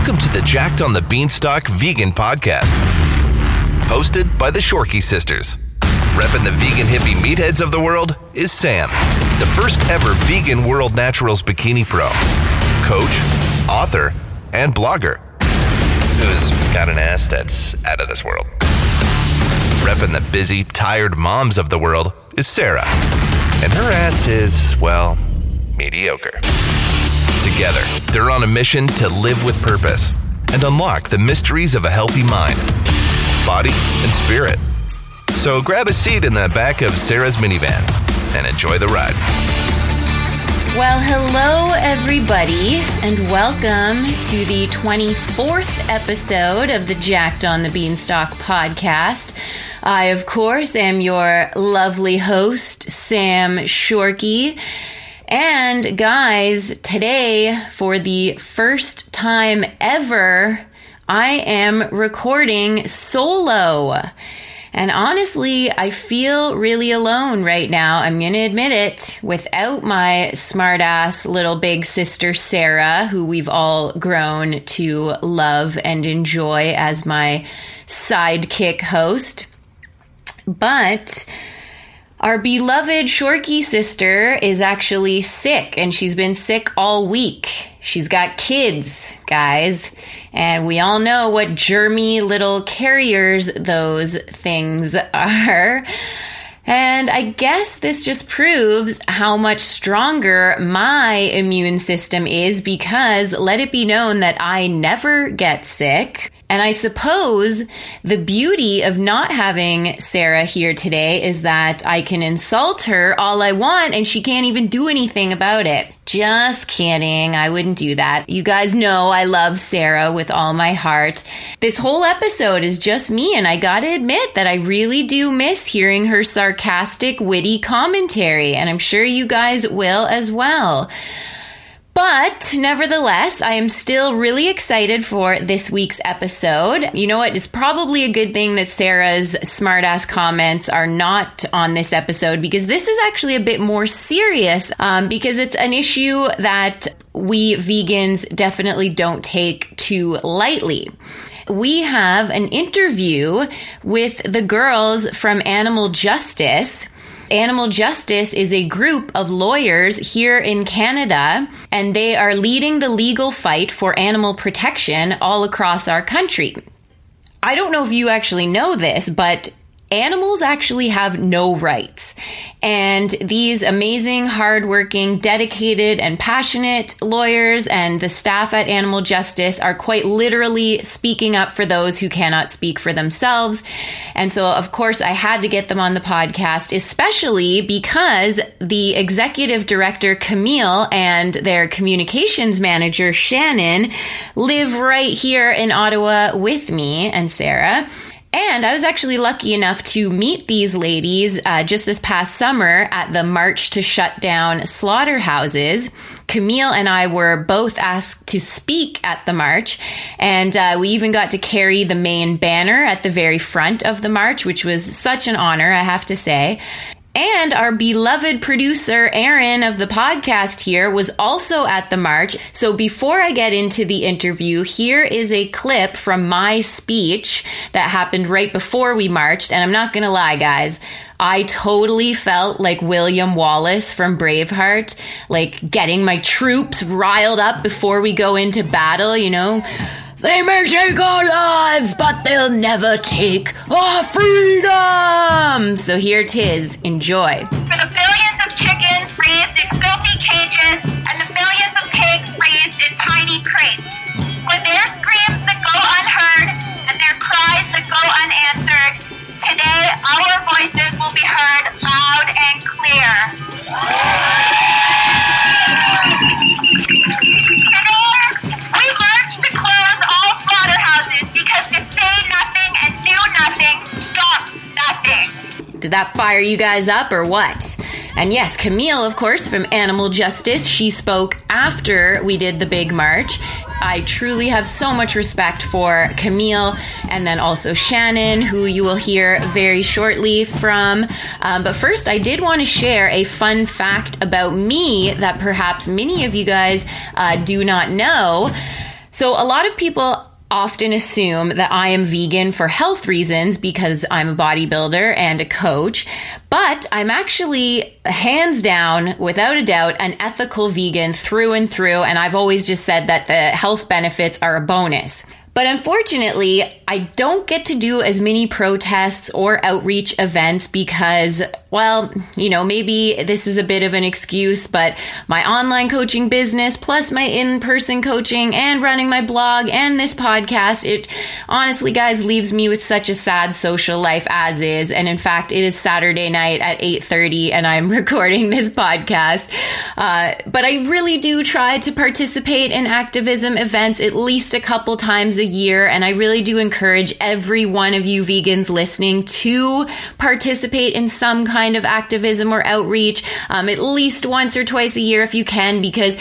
Welcome to the Jacked on the Beanstalk Vegan Podcast, hosted by the Shorkey Sisters. Repping the vegan hippie meatheads of the world is Sam, the first ever vegan World Naturals Bikini Pro, coach, author, and blogger, who's got an ass that's out of this world. Repping the busy, tired moms of the world is Sarah, and her ass is, well, mediocre. Together, they're on a mission to live with purpose and unlock the mysteries of a healthy mind, body, and spirit. So grab a seat in the back of Sarah's minivan and enjoy the ride. Well, hello, everybody, and welcome to the 24th episode of the Jacked on the Beanstalk podcast. I, of course, am your lovely host, Sam Shorkey. And guys, today, for the first time ever, I am recording solo. And honestly, I feel really alone right now. I'm going to admit it without my smartass little big sister, Sarah, who we've all grown to love and enjoy as my sidekick host. But our beloved Shorkey sister is actually sick and she's been sick all week. She's got kids, guys, and we all know what germy little carriers those things are. And I guess this just proves how much stronger my immune system is because let it be known that I never get sick. And I suppose the beauty of not having Sarah here today is that I can insult her all I want and she can't even do anything about it. Just kidding. I wouldn't do that. You guys know I love Sarah with all my heart. This whole episode is just me, and I gotta admit that I really do miss hearing her sarcastic, witty commentary, and I'm sure you guys will as well. But nevertheless, I am still really excited for this week's episode. You know what? It's probably a good thing that Sarah's smartass comments are not on this episode because this is actually a bit more serious um, because it's an issue that we vegans definitely don't take too lightly we have an interview with the girls from Animal Justice Animal Justice is a group of lawyers here in Canada, and they are leading the legal fight for animal protection all across our country. I don't know if you actually know this, but animals actually have no rights. And these amazing, hardworking, dedicated, and passionate lawyers and the staff at Animal Justice are quite literally speaking up for those who cannot speak for themselves. And so, of course, I had to get them on the podcast, especially because the executive director, Camille, and their communications manager, Shannon, live right here in Ottawa with me and Sarah. And I was actually lucky enough to meet these ladies uh, just this past summer at the March to Shut Down Slaughterhouses. Camille and I were both asked to speak at the march, and uh, we even got to carry the main banner at the very front of the march, which was such an honor, I have to say. And our beloved producer, Aaron of the podcast here, was also at the march. So before I get into the interview, here is a clip from my speech that happened right before we marched. And I'm not going to lie, guys. I totally felt like William Wallace from Braveheart, like getting my troops riled up before we go into battle, you know? They may take our lives, but they'll never take our freedom. So here it is. Enjoy. For the billions of chickens raised in filthy cages and the millions of pigs raised in tiny crates. For their screams that go unheard and their cries that go unanswered, today our voices will be heard loud and clear. Nothing nothing. Did that fire you guys up or what? And yes, Camille, of course, from Animal Justice, she spoke after we did the big march. I truly have so much respect for Camille and then also Shannon, who you will hear very shortly from. Um, but first, I did want to share a fun fact about me that perhaps many of you guys uh, do not know. So, a lot of people often assume that I am vegan for health reasons because I'm a bodybuilder and a coach, but I'm actually hands down, without a doubt, an ethical vegan through and through. And I've always just said that the health benefits are a bonus. But unfortunately, I don't get to do as many protests or outreach events because, well, you know, maybe this is a bit of an excuse, but my online coaching business plus my in person coaching and running my blog and this podcast, it honestly, guys, leaves me with such a sad social life as is. And in fact, it is Saturday night at 8.30 and I'm recording this podcast. Uh, but I really do try to participate in activism events at least a couple times a year. And I really do encourage every one of you vegans listening to participate in some kind of activism or outreach, um, at least once or twice a year if you can, because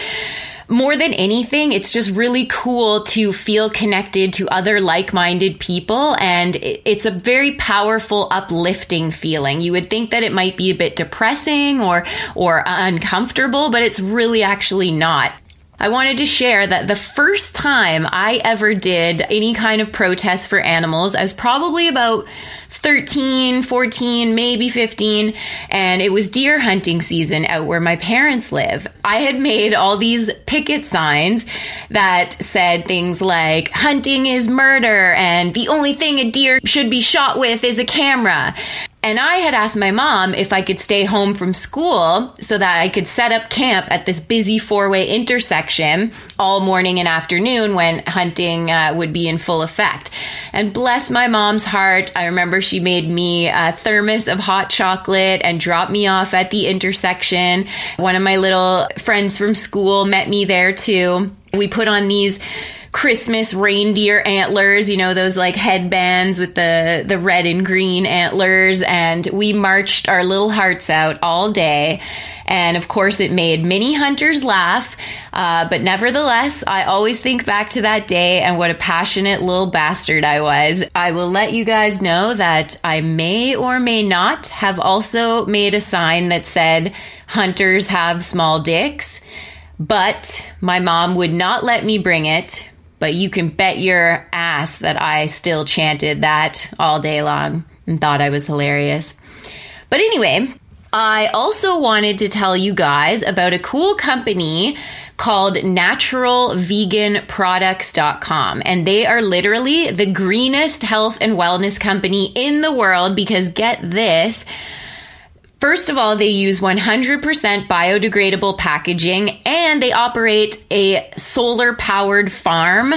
more than anything, it's just really cool to feel connected to other like minded people. And it's a very powerful, uplifting feeling. You would think that it might be a bit depressing or, or uncomfortable, but it's really actually not. I wanted to share that the first time I ever did any kind of protest for animals, I was probably about 13, 14, maybe 15, and it was deer hunting season out where my parents live. I had made all these picket signs that said things like, hunting is murder, and the only thing a deer should be shot with is a camera. And I had asked my mom if I could stay home from school so that I could set up camp at this busy four way intersection all morning and afternoon when hunting uh, would be in full effect. And bless my mom's heart, I remember she made me a thermos of hot chocolate and dropped me off at the intersection. One of my little friends from school met me there too. We put on these Christmas reindeer antlers, you know, those like headbands with the, the red and green antlers. And we marched our little hearts out all day. And of course, it made many hunters laugh. Uh, but nevertheless, I always think back to that day and what a passionate little bastard I was. I will let you guys know that I may or may not have also made a sign that said, Hunters have small dicks. But my mom would not let me bring it but you can bet your ass that I still chanted that all day long and thought I was hilarious. But anyway, I also wanted to tell you guys about a cool company called naturalveganproducts.com. And they are literally the greenest health and wellness company in the world because get this, First of all, they use 100% biodegradable packaging and they operate a solar powered farm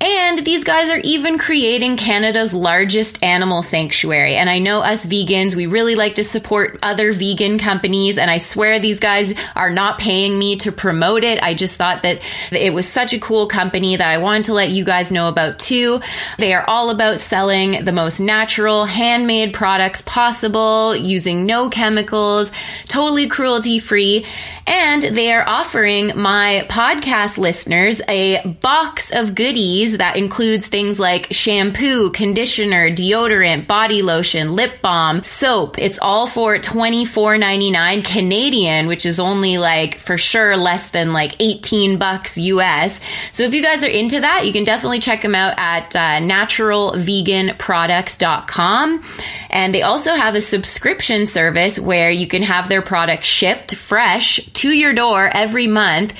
and these guys are even creating Canada's largest animal sanctuary. And I know us vegans, we really like to support other vegan companies. And I swear these guys are not paying me to promote it. I just thought that it was such a cool company that I wanted to let you guys know about too. They are all about selling the most natural, handmade products possible using no chemicals, totally cruelty free. And they are offering my podcast listeners a box of goodies that includes things like shampoo, conditioner, deodorant, body lotion, lip balm, soap. It's all for $24.99 Canadian, which is only like for sure less than like 18 bucks US. So if you guys are into that, you can definitely check them out at uh, naturalveganproducts.com. And they also have a subscription service where you can have their products shipped fresh to your door every month.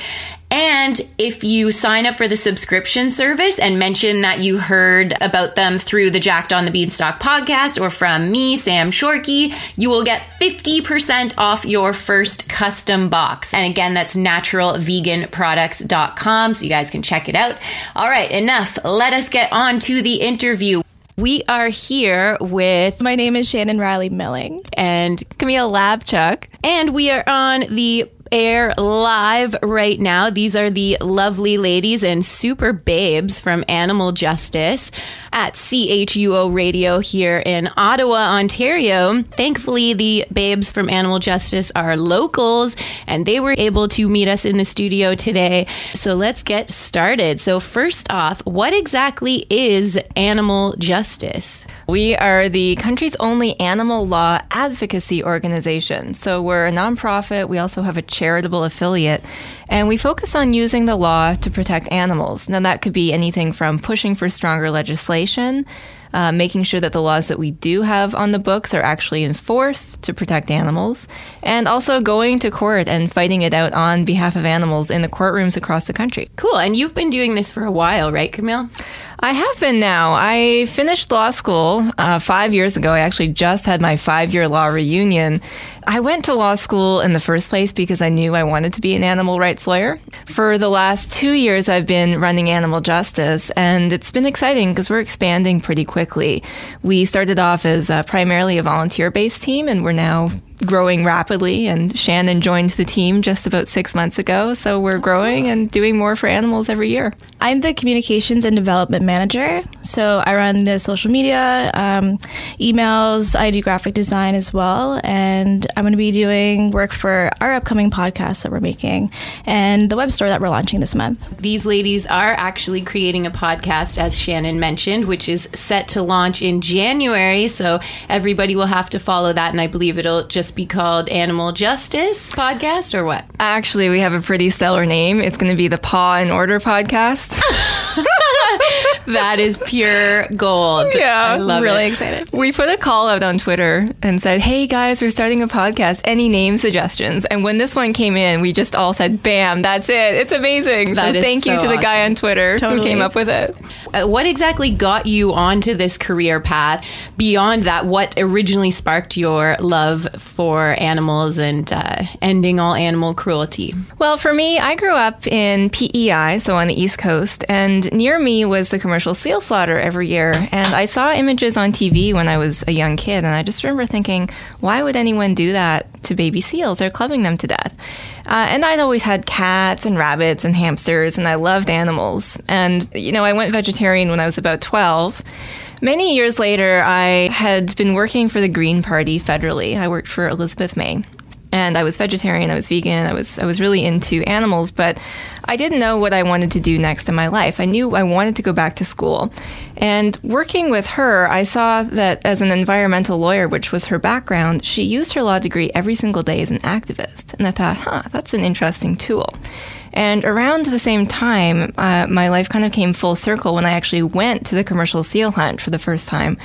And if you sign up for the subscription service and mention that you heard about them through the Jacked on the Beanstalk podcast or from me, Sam Shorkey, you will get 50% off your first custom box. And again, that's naturalveganproducts.com so you guys can check it out. All right, enough. Let us get on to the interview. We are here with. My name is Shannon Riley Milling. And Camille Labchuk. And we are on the air live right now. These are the lovely ladies and super babes from Animal Justice at CHUO Radio here in Ottawa, Ontario. Thankfully, the babes from Animal Justice are locals and they were able to meet us in the studio today. So let's get started. So, first off, what exactly is Animal Justice? We are the country's only animal law advocacy organization. So we're a nonprofit. We also have a charitable affiliate. And we focus on using the law to protect animals. Now, that could be anything from pushing for stronger legislation uh, making sure that the laws that we do have on the books are actually enforced to protect animals, and also going to court and fighting it out on behalf of animals in the courtrooms across the country. Cool. And you've been doing this for a while, right, Camille? I have been now. I finished law school uh, five years ago. I actually just had my five year law reunion. I went to law school in the first place because I knew I wanted to be an animal rights lawyer. For the last two years, I've been running animal justice, and it's been exciting because we're expanding pretty quickly. We started off as uh, primarily a volunteer based team, and we're now growing rapidly, and Shannon joined the team just about six months ago. So we're growing and doing more for animals every year. I'm the communications and development manager. So I run the social media, um, emails, I do graphic design as well. And I'm going to be doing work for our upcoming podcast that we're making and the web store that we're launching this month. These ladies are actually creating a podcast, as Shannon mentioned, which is set to launch in January. So everybody will have to follow that. And I believe it'll just be called Animal Justice Podcast or what? Actually, we have a pretty stellar name. It's going to be the Paw and Order Podcast. that is pure gold. Yeah, I love really it. excited. We put a call out on Twitter and said, Hey guys, we're starting a podcast. Any name suggestions? And when this one came in, we just all said, Bam, that's it. It's amazing. That so thank you so to the guy on Twitter who came up with it. Uh, what exactly got you onto this career path? Beyond that, what originally sparked your love for animals and uh, ending all animal cruelty? Well, for me, I grew up in PEI, so on the East Coast, and near me was the commercial seal slaughter every year. And I saw images on TV when I was a young kid, and I just remember thinking, why would anyone do that to baby seals? They're clubbing them to death. Uh, and I'd always had cats and rabbits and hamsters, and I loved animals. And, you know, I went vegetarian when I was about 12. Many years later, I had been working for the Green Party federally. I worked for Elizabeth May and I was vegetarian, I was vegan, I was I was really into animals, but I didn't know what I wanted to do next in my life. I knew I wanted to go back to school. And working with her, I saw that as an environmental lawyer, which was her background, she used her law degree every single day as an activist. And I thought, huh, that's an interesting tool. And around the same time, uh, my life kind of came full circle when I actually went to the commercial seal hunt for the first time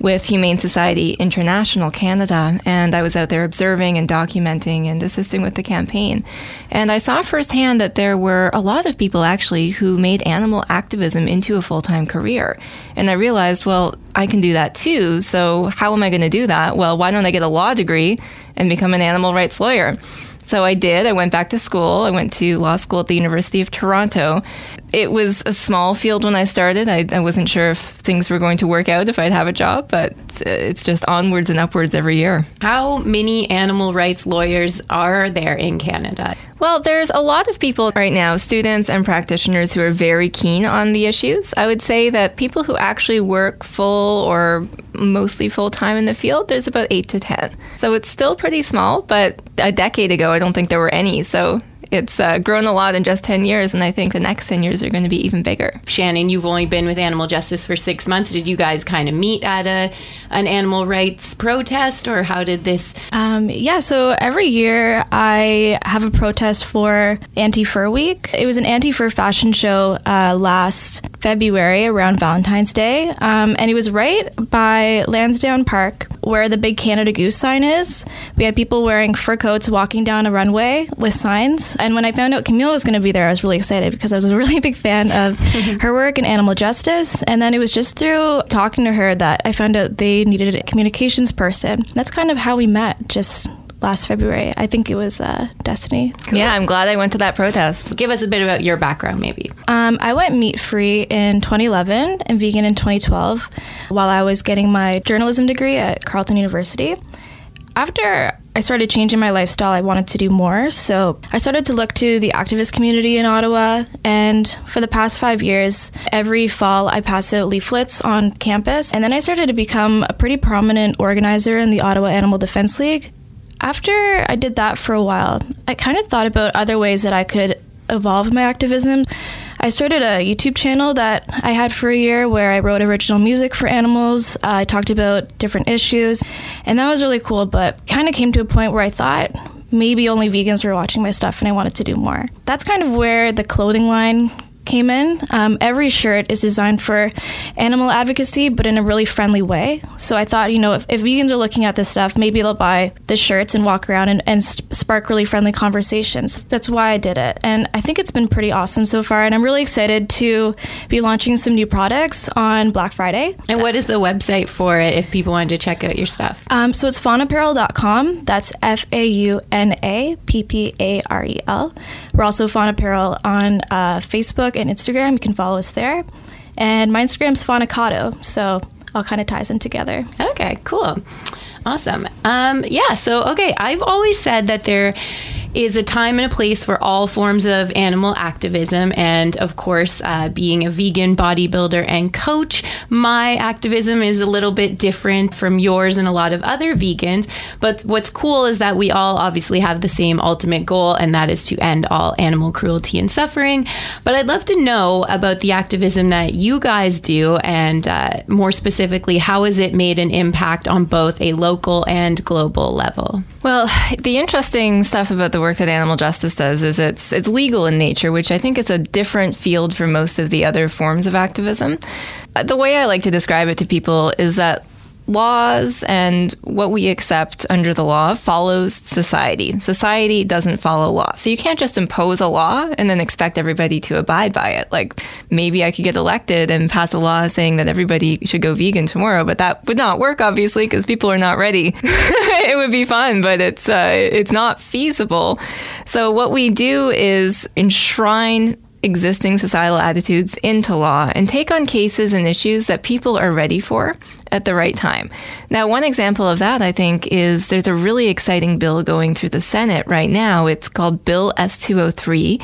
with Humane Society International Canada. And I was out there observing and documenting and assisting with the campaign. And I saw firsthand that there were a lot of people actually who made animal activism into a full time career. And I realized, well, I can do that too. So how am I going to do that? Well, why don't I get a law degree and become an animal rights lawyer? So I did. I went back to school. I went to law school at the University of Toronto. It was a small field when I started. I, I wasn't sure if things were going to work out, if I'd have a job, but it's just onwards and upwards every year. How many animal rights lawyers are there in Canada? Well, there's a lot of people right now, students and practitioners, who are very keen on the issues. I would say that people who actually work full or mostly full time in the field, there's about eight to 10. So it's still pretty small, but a decade ago, I don't think there were any. So it's uh, grown a lot in just 10 years, and I think the next 10 years are going to be even bigger. Shannon, you've only been with Animal Justice for six months. Did you guys kind of meet at a an animal rights protest, or how did this? Um, yeah, so every year I have a protest for Anti Fur Week. It was an anti fur fashion show uh, last February around Valentine's Day, um, and it was right by Lansdowne Park where the big Canada Goose sign is. We had people wearing fur coats walking down a runway with signs. And when I found out Camille was going to be there, I was really excited because I was a really big fan of her work in animal justice. And then it was just through talking to her that I found out they needed a communications person. That's kind of how we met, just last February. I think it was uh, Destiny. Yeah, I'm glad I went to that protest. Give us a bit about your background, maybe. Um, I went meat free in 2011 and vegan in 2012 while I was getting my journalism degree at Carleton University. After I started changing my lifestyle, I wanted to do more. So I started to look to the activist community in Ottawa. And for the past five years, every fall I pass out leaflets on campus. And then I started to become a pretty prominent organizer in the Ottawa Animal Defense League. After I did that for a while, I kind of thought about other ways that I could evolve my activism. I started a YouTube channel that I had for a year where I wrote original music for animals. Uh, I talked about different issues, and that was really cool, but kind of came to a point where I thought maybe only vegans were watching my stuff and I wanted to do more. That's kind of where the clothing line came in. Um, every shirt is designed for animal advocacy, but in a really friendly way. So I thought, you know, if, if vegans are looking at this stuff, maybe they'll buy the shirts and walk around and, and spark really friendly conversations. That's why I did it. And I think it's been pretty awesome so far. And I'm really excited to be launching some new products on Black Friday. And what is the website for it if people wanted to check out your stuff? Um, so it's faunapparel.com. That's F A U N A P P A R E L. We're also Fauna Apparel on uh, Facebook and Instagram. You can follow us there. And my Instagram's Faunacado, so all kind of ties in together. Okay, cool. Awesome. Um, yeah, so, okay, I've always said that there is a time and a place for all forms of animal activism. And of course, uh, being a vegan bodybuilder and coach, my activism is a little bit different from yours and a lot of other vegans. But what's cool is that we all obviously have the same ultimate goal, and that is to end all animal cruelty and suffering. But I'd love to know about the activism that you guys do, and uh, more specifically, how has it made an impact on both a local and global level? Well, the interesting stuff about the work that animal justice does is it's it's legal in nature, which I think is a different field from most of the other forms of activism. Uh, the way I like to describe it to people is that laws and what we accept under the law follows society. Society doesn't follow law. So you can't just impose a law and then expect everybody to abide by it. Like maybe I could get elected and pass a law saying that everybody should go vegan tomorrow, but that would not work obviously because people are not ready. it would be fun, but it's uh, it's not feasible. So what we do is enshrine existing societal attitudes into law and take on cases and issues that people are ready for at the right time. Now, one example of that, I think, is there's a really exciting bill going through the Senate right now. It's called Bill S 203,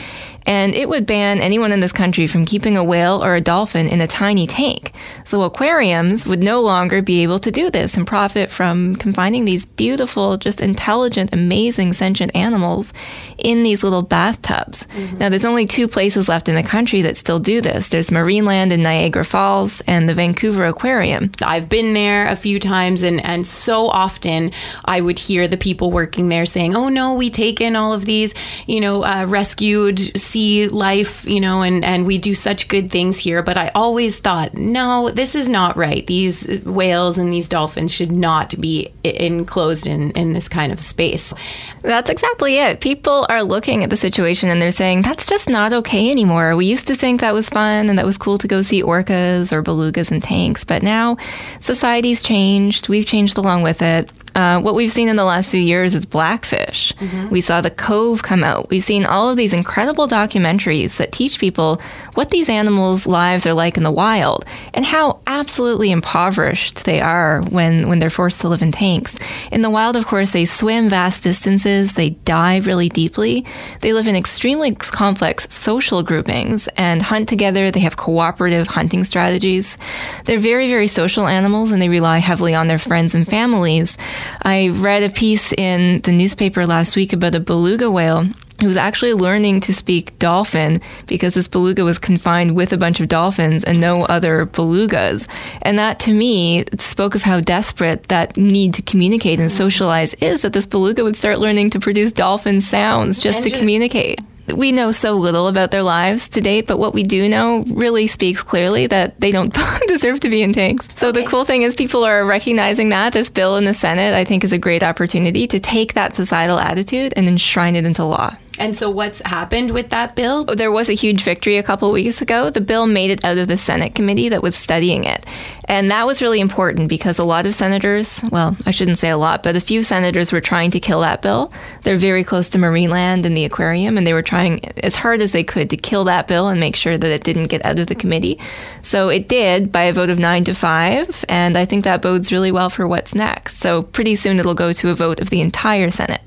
and it would ban anyone in this country from keeping a whale or a dolphin in a tiny tank. So aquariums would no longer be able to do this and profit from confining these beautiful, just intelligent, amazing sentient animals in these little bathtubs. Mm-hmm. Now, there's only two places left in the country that still do this. There's Marineland in Niagara Falls and the Vancouver Aquarium. I've been there a few times and, and so often I would hear the people working there saying, oh no, we take in all of these, you know, uh, rescued sea life, you know, and, and we do such good things here. But I always thought, no, this is not right. These whales and these dolphins should not be enclosed in, in this kind of space. That's exactly it. People are looking at the situation and they're saying, that's just not okay anymore. We used to think that was fun and that was cool to go see orcas or belugas in tanks, but now society's changed. We've changed along with it. Uh, what we've seen in the last few years is Blackfish. Mm-hmm. We saw The Cove come out. We've seen all of these incredible documentaries that teach people what these animals' lives are like in the wild and how absolutely impoverished they are when, when they're forced to live in tanks. In the wild, of course, they swim vast distances, they dive really deeply, they live in extremely complex social groupings and hunt together. They have cooperative hunting strategies. They're very, very social animals and they rely heavily on their friends and families. I read a piece in the newspaper last week about a beluga whale who was actually learning to speak dolphin because this beluga was confined with a bunch of dolphins and no other belugas. And that to me spoke of how desperate that need to communicate and socialize is that this beluga would start learning to produce dolphin sounds just to communicate we know so little about their lives to date, but what we do know really speaks clearly that they don't deserve to be in tanks. So okay. the cool thing is people are recognizing that. This bill in the Senate, I think, is a great opportunity to take that societal attitude and enshrine it into law. And so, what's happened with that bill? There was a huge victory a couple weeks ago. The bill made it out of the Senate committee that was studying it. And that was really important because a lot of senators, well, I shouldn't say a lot, but a few senators were trying to kill that bill. They're very close to Marineland and the aquarium, and they were trying as hard as they could to kill that bill and make sure that it didn't get out of the committee. So it did by a vote of nine to five, and I think that bodes really well for what's next. So pretty soon it'll go to a vote of the entire Senate.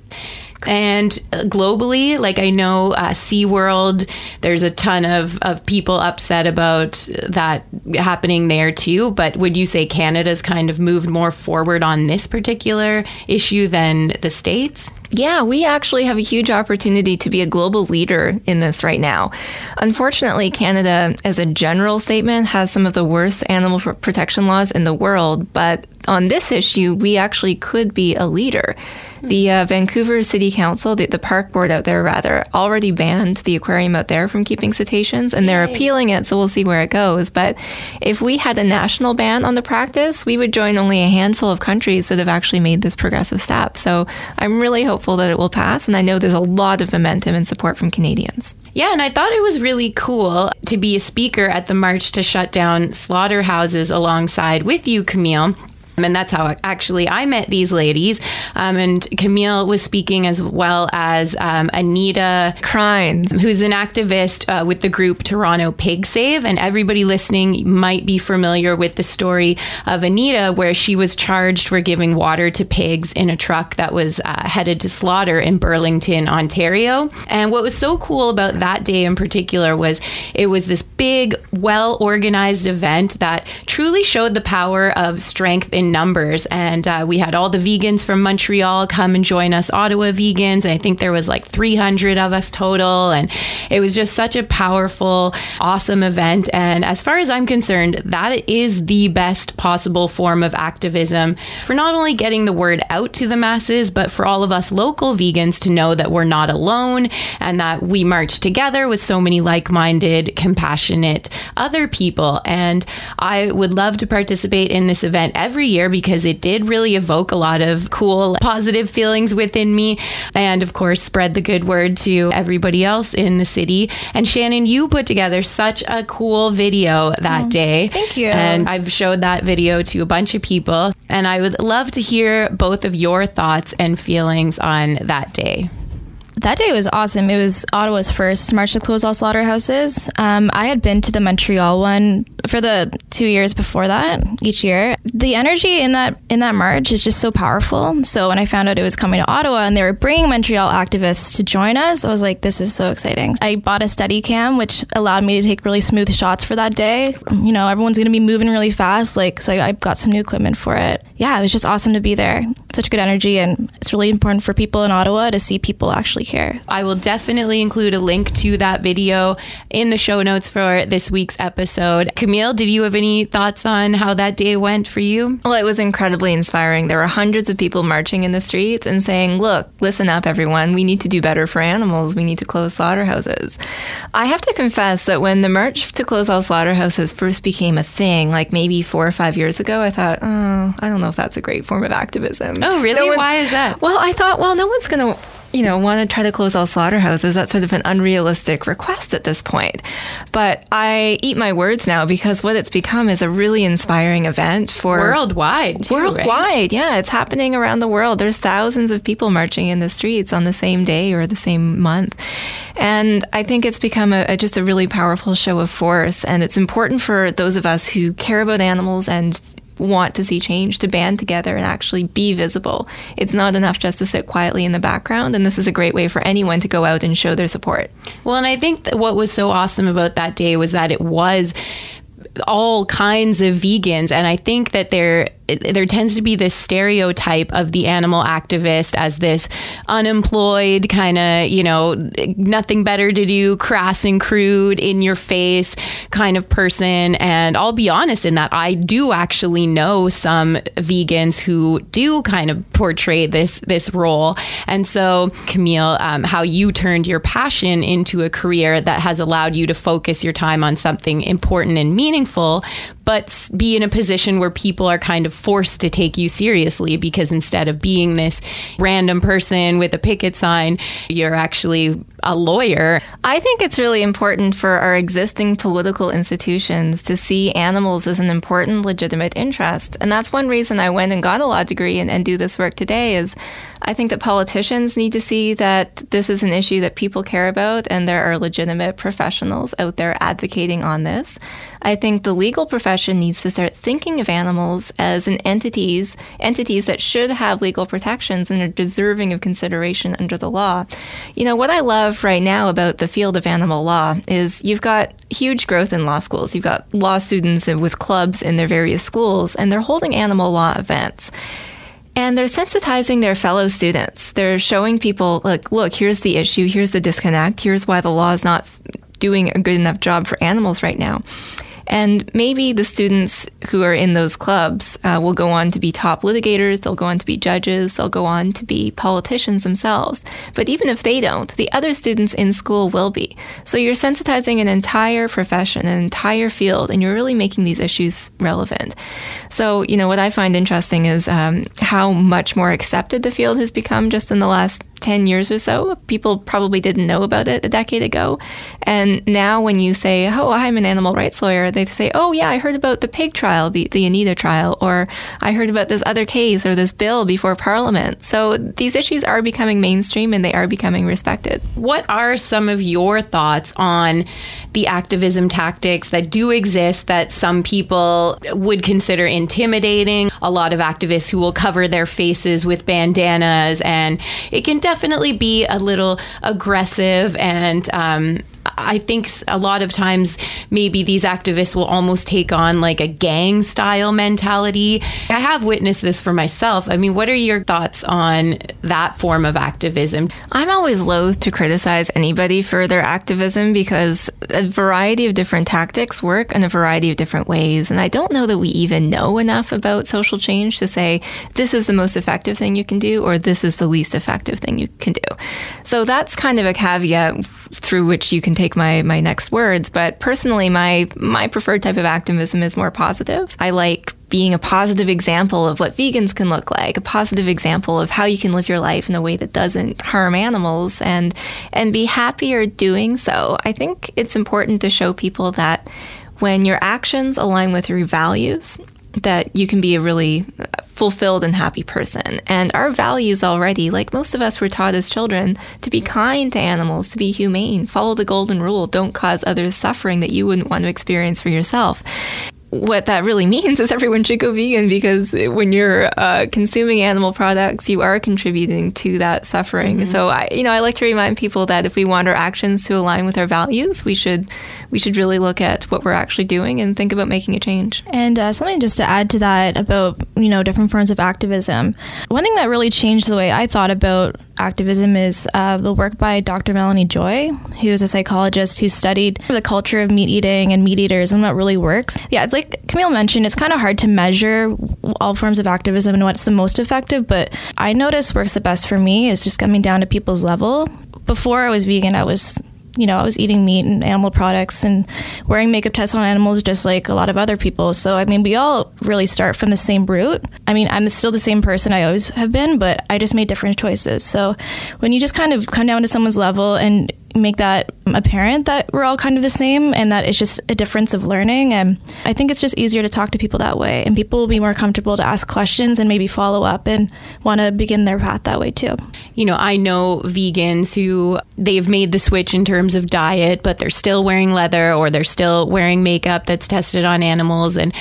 And globally, like I know uh, SeaWorld, there's a ton of, of people upset about that happening there too. But would you say Canada's kind of moved more forward on this particular issue than the States? Yeah, we actually have a huge opportunity to be a global leader in this right now. Unfortunately, Canada, as a general statement, has some of the worst animal protection laws in the world, but on this issue, we actually could be a leader. The uh, Vancouver City Council, the, the, park board out there, rather, already banned the aquarium out there from keeping cetaceans, and they're appealing it, so we'll see where it goes. But if we had a national ban on the practice, we would join only a handful of countries that have actually made this progressive step. So I'm really hopeful that it will pass, and I know there's a lot of momentum and support from Canadians. Yeah, and I thought it was really cool to be a speaker at the march to shut down slaughterhouses alongside with you, Camille. And that's how actually I met these ladies. Um, and Camille was speaking as well as um, Anita Krajnc, who's an activist uh, with the group Toronto Pig Save. And everybody listening might be familiar with the story of Anita, where she was charged for giving water to pigs in a truck that was uh, headed to slaughter in Burlington, Ontario. And what was so cool about that day in particular was it was this big, well organized event that truly showed the power of strength in in numbers. And uh, we had all the vegans from Montreal come and join us, Ottawa vegans. And I think there was like 300 of us total. And it was just such a powerful, awesome event. And as far as I'm concerned, that is the best possible form of activism for not only getting the word out to the masses, but for all of us local vegans to know that we're not alone and that we march together with so many like minded, compassionate other people. And I would love to participate in this event every year because it did really evoke a lot of cool, positive feelings within me. And of course, spread the good word to everybody else in the city. And Shannon, you put together such a cool video that oh, day. Thank you. And I've showed that video to a bunch of people. And I would love to hear both of your thoughts and feelings on that day. That day was awesome. It was Ottawa's first March to Close All Slaughterhouses. Um, I had been to the Montreal one for the two years before that each year. The energy in that in that march is just so powerful. So when I found out it was coming to Ottawa and they were bringing Montreal activists to join us, I was like, this is so exciting. I bought a steady cam, which allowed me to take really smooth shots for that day. You know, everyone's going to be moving really fast, like so. I, I got some new equipment for it. Yeah, it was just awesome to be there. Such good energy, and it's really important for people in Ottawa to see people actually care. I will definitely include a link to that video in the show notes for this week's episode. Camille, did you have any thoughts on how that day went for you? Well, it was incredibly inspiring. There were hundreds of people marching in the streets and saying, Look, listen up, everyone. We need to do better for animals. We need to close slaughterhouses. I have to confess that when the march to close all slaughterhouses first became a thing, like maybe four or five years ago, I thought, Oh, I don't know if that's a great form of activism. Oh, really? No one, Why is that? Well, I thought, well, no one's going to you know, want to try to close all slaughterhouses. That's sort of an unrealistic request at this point. But I eat my words now because what it's become is a really inspiring event for worldwide. Too, worldwide, right? yeah, it's happening around the world. There's thousands of people marching in the streets on the same day or the same month, and I think it's become a, a, just a really powerful show of force. And it's important for those of us who care about animals and want to see change to band together and actually be visible. It's not enough just to sit quietly in the background, and this is a great way for anyone to go out and show their support. Well, and I think what was so awesome about that day was that it was all kinds of vegans and i think that there there tends to be this stereotype of the animal activist as this unemployed kind of you know nothing better to do crass and crude in your face kind of person. And i'll be honest in that i do actually know some vegans who do kind of portray this this role. And so camille um, how you turned your passion into a career that has allowed you to focus your time on something important and meaningful but be in a position where people are kind of forced to take you seriously because instead of being this random person with a picket sign, you're actually a lawyer. I think it's really important for our existing political institutions to see animals as an important legitimate interest. And that's one reason I went and got a law degree and, and do this work today is I think that politicians need to see that this is an issue that people care about and there are legitimate professionals out there advocating on this. I think the legal profession needs to start thinking of animals as an entities, entities that should have legal protections and are deserving of consideration under the law. You know, what I love right now about the field of animal law is you've got huge growth in law schools. You've got law students with clubs in their various schools, and they're holding animal law events And they're sensitizing their fellow students. They're showing people, like, look, here's the issue, here's the disconnect, here's why the law is not doing a good enough job for animals right now. And maybe the students who are in those clubs uh, will go on to be top litigators, they'll go on to be judges, they'll go on to be politicians themselves. But even if they don't, the other students in school will be. So you're sensitizing an entire profession, an entire field, and you're really making these issues relevant. So, you know, what I find interesting is um, how much more accepted the field has become just in the last 10 years or so. People probably didn't know about it a decade ago. And now when you say, oh, I'm an animal rights lawyer, they say, oh, yeah, I heard about the pig trial, the, the Anita trial, or I heard about this other case or this bill before Parliament. So these issues are becoming mainstream and they are becoming respected. What are some of your thoughts on the activism tactics that do exist that some people would consider intimidating? A lot of activists who will cover their faces with bandanas, and it can definitely be a little aggressive and um, I think a lot of times maybe these activists will almost take on like a gang style mentality. I have witnessed this for myself. I mean, what are your thoughts on that form of activism? I'm always loath to criticize anybody for their activism because a variety of different tactics work in a variety of different ways. And I don't know that we even know enough about social change to say this is the most effective thing you can do or this is the least effective thing you can do. So that's kind of a caveat through which you can take my, my next words. But personally, my, my preferred type of activism is more positive. I like being a positive example of what vegans can look like, a positive example of how you can live your life in a way that doesn't harm animals and and be happier doing so. I think it's important to show people that when your actions align with your values, that you can be a really fulfilled and happy person. And our values already, like most of us were taught as children, to be kind to animals, to be humane, follow the golden rule, don't cause others suffering that you wouldn't want to experience for yourself what that really means is everyone should go vegan because when you're uh, consuming animal products, you are contributing to that suffering. Mm-hmm. So I, you know, I like to remind people that if we want our actions to align with our values, we should we should really look at what we're actually doing and think about making a change. And uh, something just to add to that about you know different forms of activism. One thing that really changed the way I thought about activism is uh, the work by Dr. Melanie Joy, who is a psychologist who studied the culture of meat eating and meat eaters and what really works. Yeah, like Camille mentioned, it's kind of hard to measure all forms of activism and what's the most effective, but I notice works the best for me is just coming down to people's level. Before I was vegan, I was you know, I was eating meat and animal products and wearing makeup tests on animals just like a lot of other people. So, I mean, we all really start from the same root. I mean, I'm still the same person I always have been, but I just made different choices. So, when you just kind of come down to someone's level and make that apparent that we're all kind of the same and that it's just a difference of learning. And I think it's just easier to talk to people that way, and people will be more comfortable to ask questions and maybe follow up and want to begin their path that way too. You know, I know vegans who they've made the switch in terms of diet, but they're still wearing leather or they're still wearing makeup that's tested on animals. And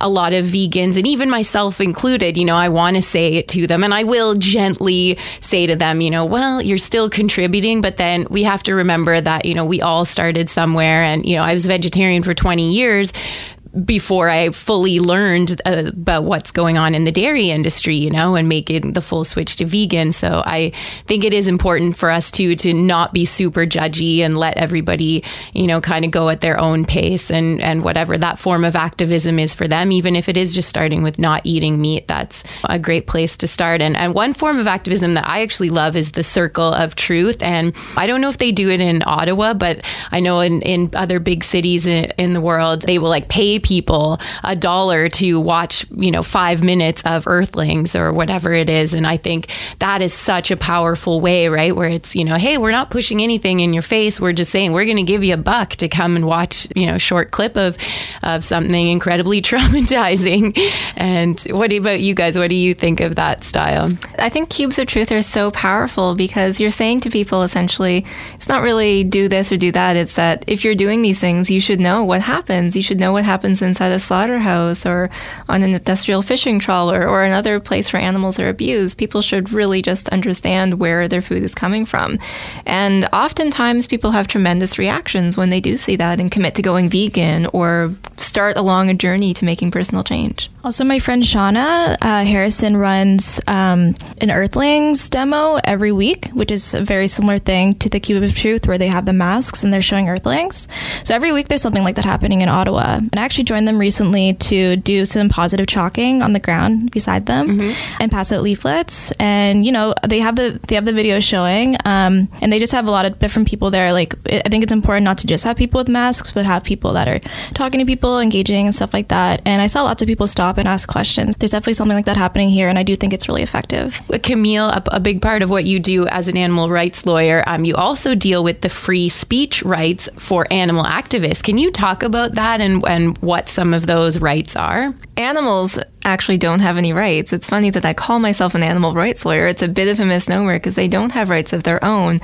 a lot of vegans and even myself included, you know, I want to say it to them and I will gently say to them, you know, well, you're still contributing, but then we have to remember that, you know, we all started somewhere and, you know, I was vegetarian for 20 years before I fully learned uh, about what's going on in the dairy industry, you know, and making the full switch to vegan. So I think it is important for us to to not be super judgy and let everybody, you know, kind of go at their own pace and and whatever that form of activism is for them, even if it is just starting with not eating meat. That's a great place to start. And and one form of activism that I actually love is the Circle of Truth. And I don't know if they do it in Ottawa, but I know in in other big cities in, in the world they will like pay people a dollar to watch, you know, five minutes of Earthlings or whatever it is. And I think that is such a powerful way, right? Where it's, you know, hey, we're not pushing anything in your face. We're just saying we're going to give you a buck to come and watch, you know, short clip of, of something incredibly traumatizing. And what about you guys? What do you think of that style? I think cubes of truth are so powerful because you're saying to people essentially, it's not really do this or do that. It's that if you're doing these things, you should know what happens. You should know what happens happens inside a slaughterhouse or on an industrial fishing trawler or another place where animals are abused. People should really just understand where their food is coming from. And oftentimes people have tremendous reactions when they do see that and commit to going vegan or start along a journey to making personal change. Also, my friend Shauna uh, Harrison runs um, an Earthlings demo every week, which is a very similar thing to the Cube of Truth, where they have the masks and they're showing Earthlings. So every week there's something like that happening in Ottawa. And I actually joined them recently to do some positive chalking on the ground beside them mm-hmm. and pass out leaflets. And you know they have the they have the video showing, um, and they just have a lot of different people there. Like I think it's important not to just have people with masks, but have people that are talking to people, engaging, and stuff like that. And I saw lots of people stop and ask questions. There's definitely something like that happening here, and I do think it's really effective. Camille, a, a big part of what you do as an animal rights lawyer, um, you also deal with the free speech rights for animal activists. Can you talk about that and, and what some of those rights are? Animals actually don't have any rights. It's funny that I call myself an animal rights lawyer. It's a bit of a misnomer because they don't have rights of their own.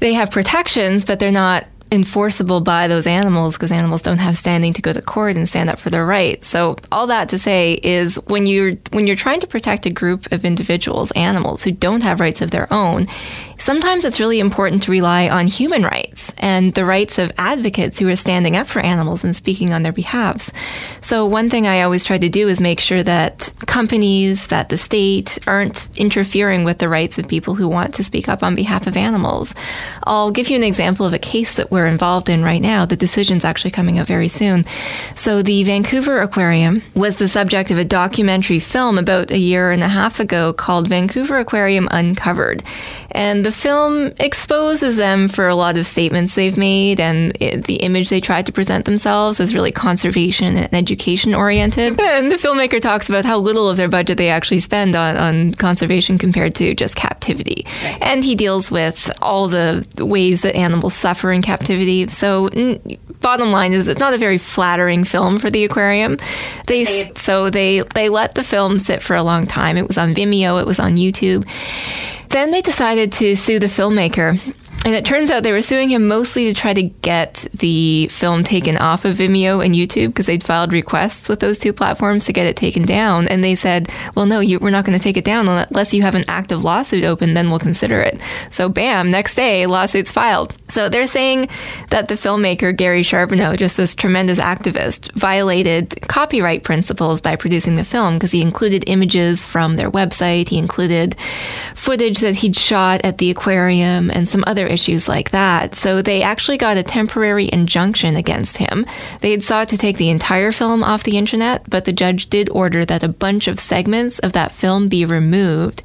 They have protections, but they're not enforceable by those animals because animals don't have standing to go to court and stand up for their rights. So all that to say is when you're when you're trying to protect a group of individuals, animals who don't have rights of their own, sometimes it's really important to rely on human rights and the rights of advocates who are standing up for animals and speaking on their behalves. So one thing I always try to do is make sure that companies, that the state aren't interfering with the rights of people who want to speak up on behalf of animals. I'll give you an example of a case that we're involved in right now. The decision's actually coming out very soon. So the Vancouver Aquarium was the subject of a documentary film about a year and a half ago called Vancouver Aquarium Uncovered. And the film exposes them for a lot of statements they've made and it, the image they tried to present themselves as really conservation and education oriented. And the filmmaker talks about how little of their budget they actually spend on, on conservation compared to just captivity. Right. And he deals with all the ways that animals suffer in captivity. So, n- bottom line is it's not a very flattering film for the aquarium. They so they they let the film sit for a long time. It was on Vimeo, it was on YouTube. Then they decided to sue the filmmaker and it turns out they were suing him mostly to try to get the film taken off of Vimeo and YouTube because they'd filed requests with those two platforms to get it taken down. And they said, well, no, you, we're not going to take it down unless you have an active lawsuit open, then we'll consider it. So, bam, next day, lawsuit's filed. So they're saying that the filmmaker, Gary Charbonneau, just this tremendous activist, violated copyright principles by producing the film because he included images from their website, he included footage that he'd shot at the aquarium, and some other issues like that. So they actually got a temporary injunction against him. They had sought to take the entire film off the internet, but the judge did order that a bunch of segments of that film be removed.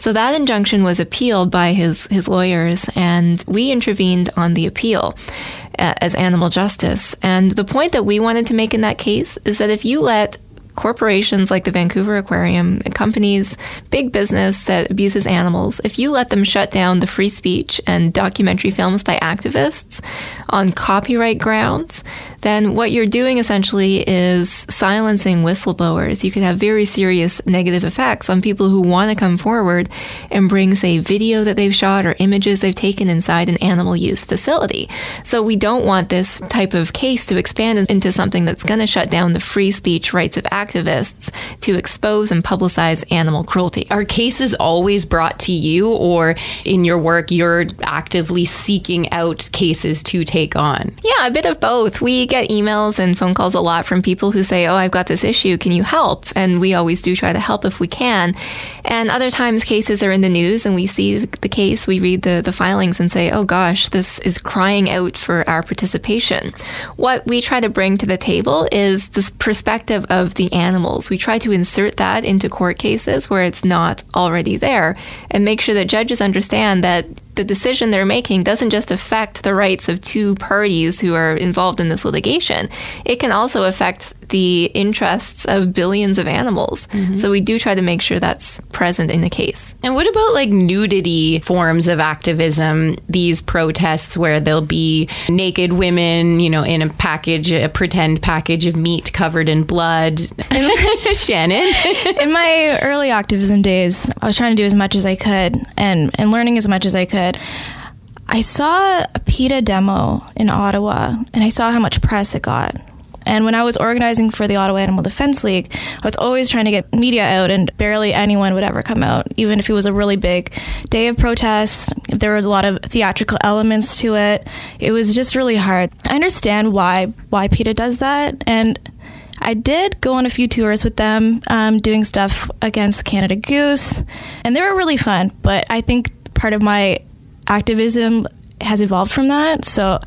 So that injunction was appealed by his, his lawyers, and we intervened on the appeal uh, as animal justice. And the point that we wanted to make in that case is that if you let corporations like the Vancouver Aquarium, companies, big business that abuses animals, if you let them shut down the free speech and documentary films by activists on copyright grounds, then what you're doing essentially is silencing whistleblowers. You could have very serious negative effects on people who want to come forward and bring, say, video that they've shot or images they've taken inside an animal use facility. So we don't want this type of case to expand into something that's going to shut down the free speech rights of activists to expose and publicize animal cruelty. Are cases always brought to you, or in your work, you're actively seeking out cases to take on? Yeah, a bit of both. We get emails and phone calls a lot from people who say, Oh, I've got this issue. Can you help? And we always do try to help if we can. And other times cases are in the news and we see the case, we read the, the filings and say, Oh gosh, this is crying out for our participation. What we try to bring to the table is this perspective of the animals. We try to insert that into court cases where it's not already there and make sure that judges understand that the decision they're making doesn't just affect the rights of two parties who are involved in this litigation, it can also affect the interests of billions of animals. Mm-hmm. So we do try to make sure that's present in the case. And what about like nudity forms of activism, these protests where there'll be naked women, you know, in a package, a pretend package of meat covered in blood? Shannon? in my early activism days, I was trying to do as much as I could and, and learning as much as I could. I saw a PETA demo in Ottawa and I saw how much press it got. And when I was organizing for the Ottawa Animal Defense League, I was always trying to get media out, and barely anyone would ever come out, even if it was a really big day of protest. If there was a lot of theatrical elements to it, it was just really hard. I understand why why PETA does that, and I did go on a few tours with them, um, doing stuff against Canada Goose, and they were really fun. But I think part of my activism has evolved from that. So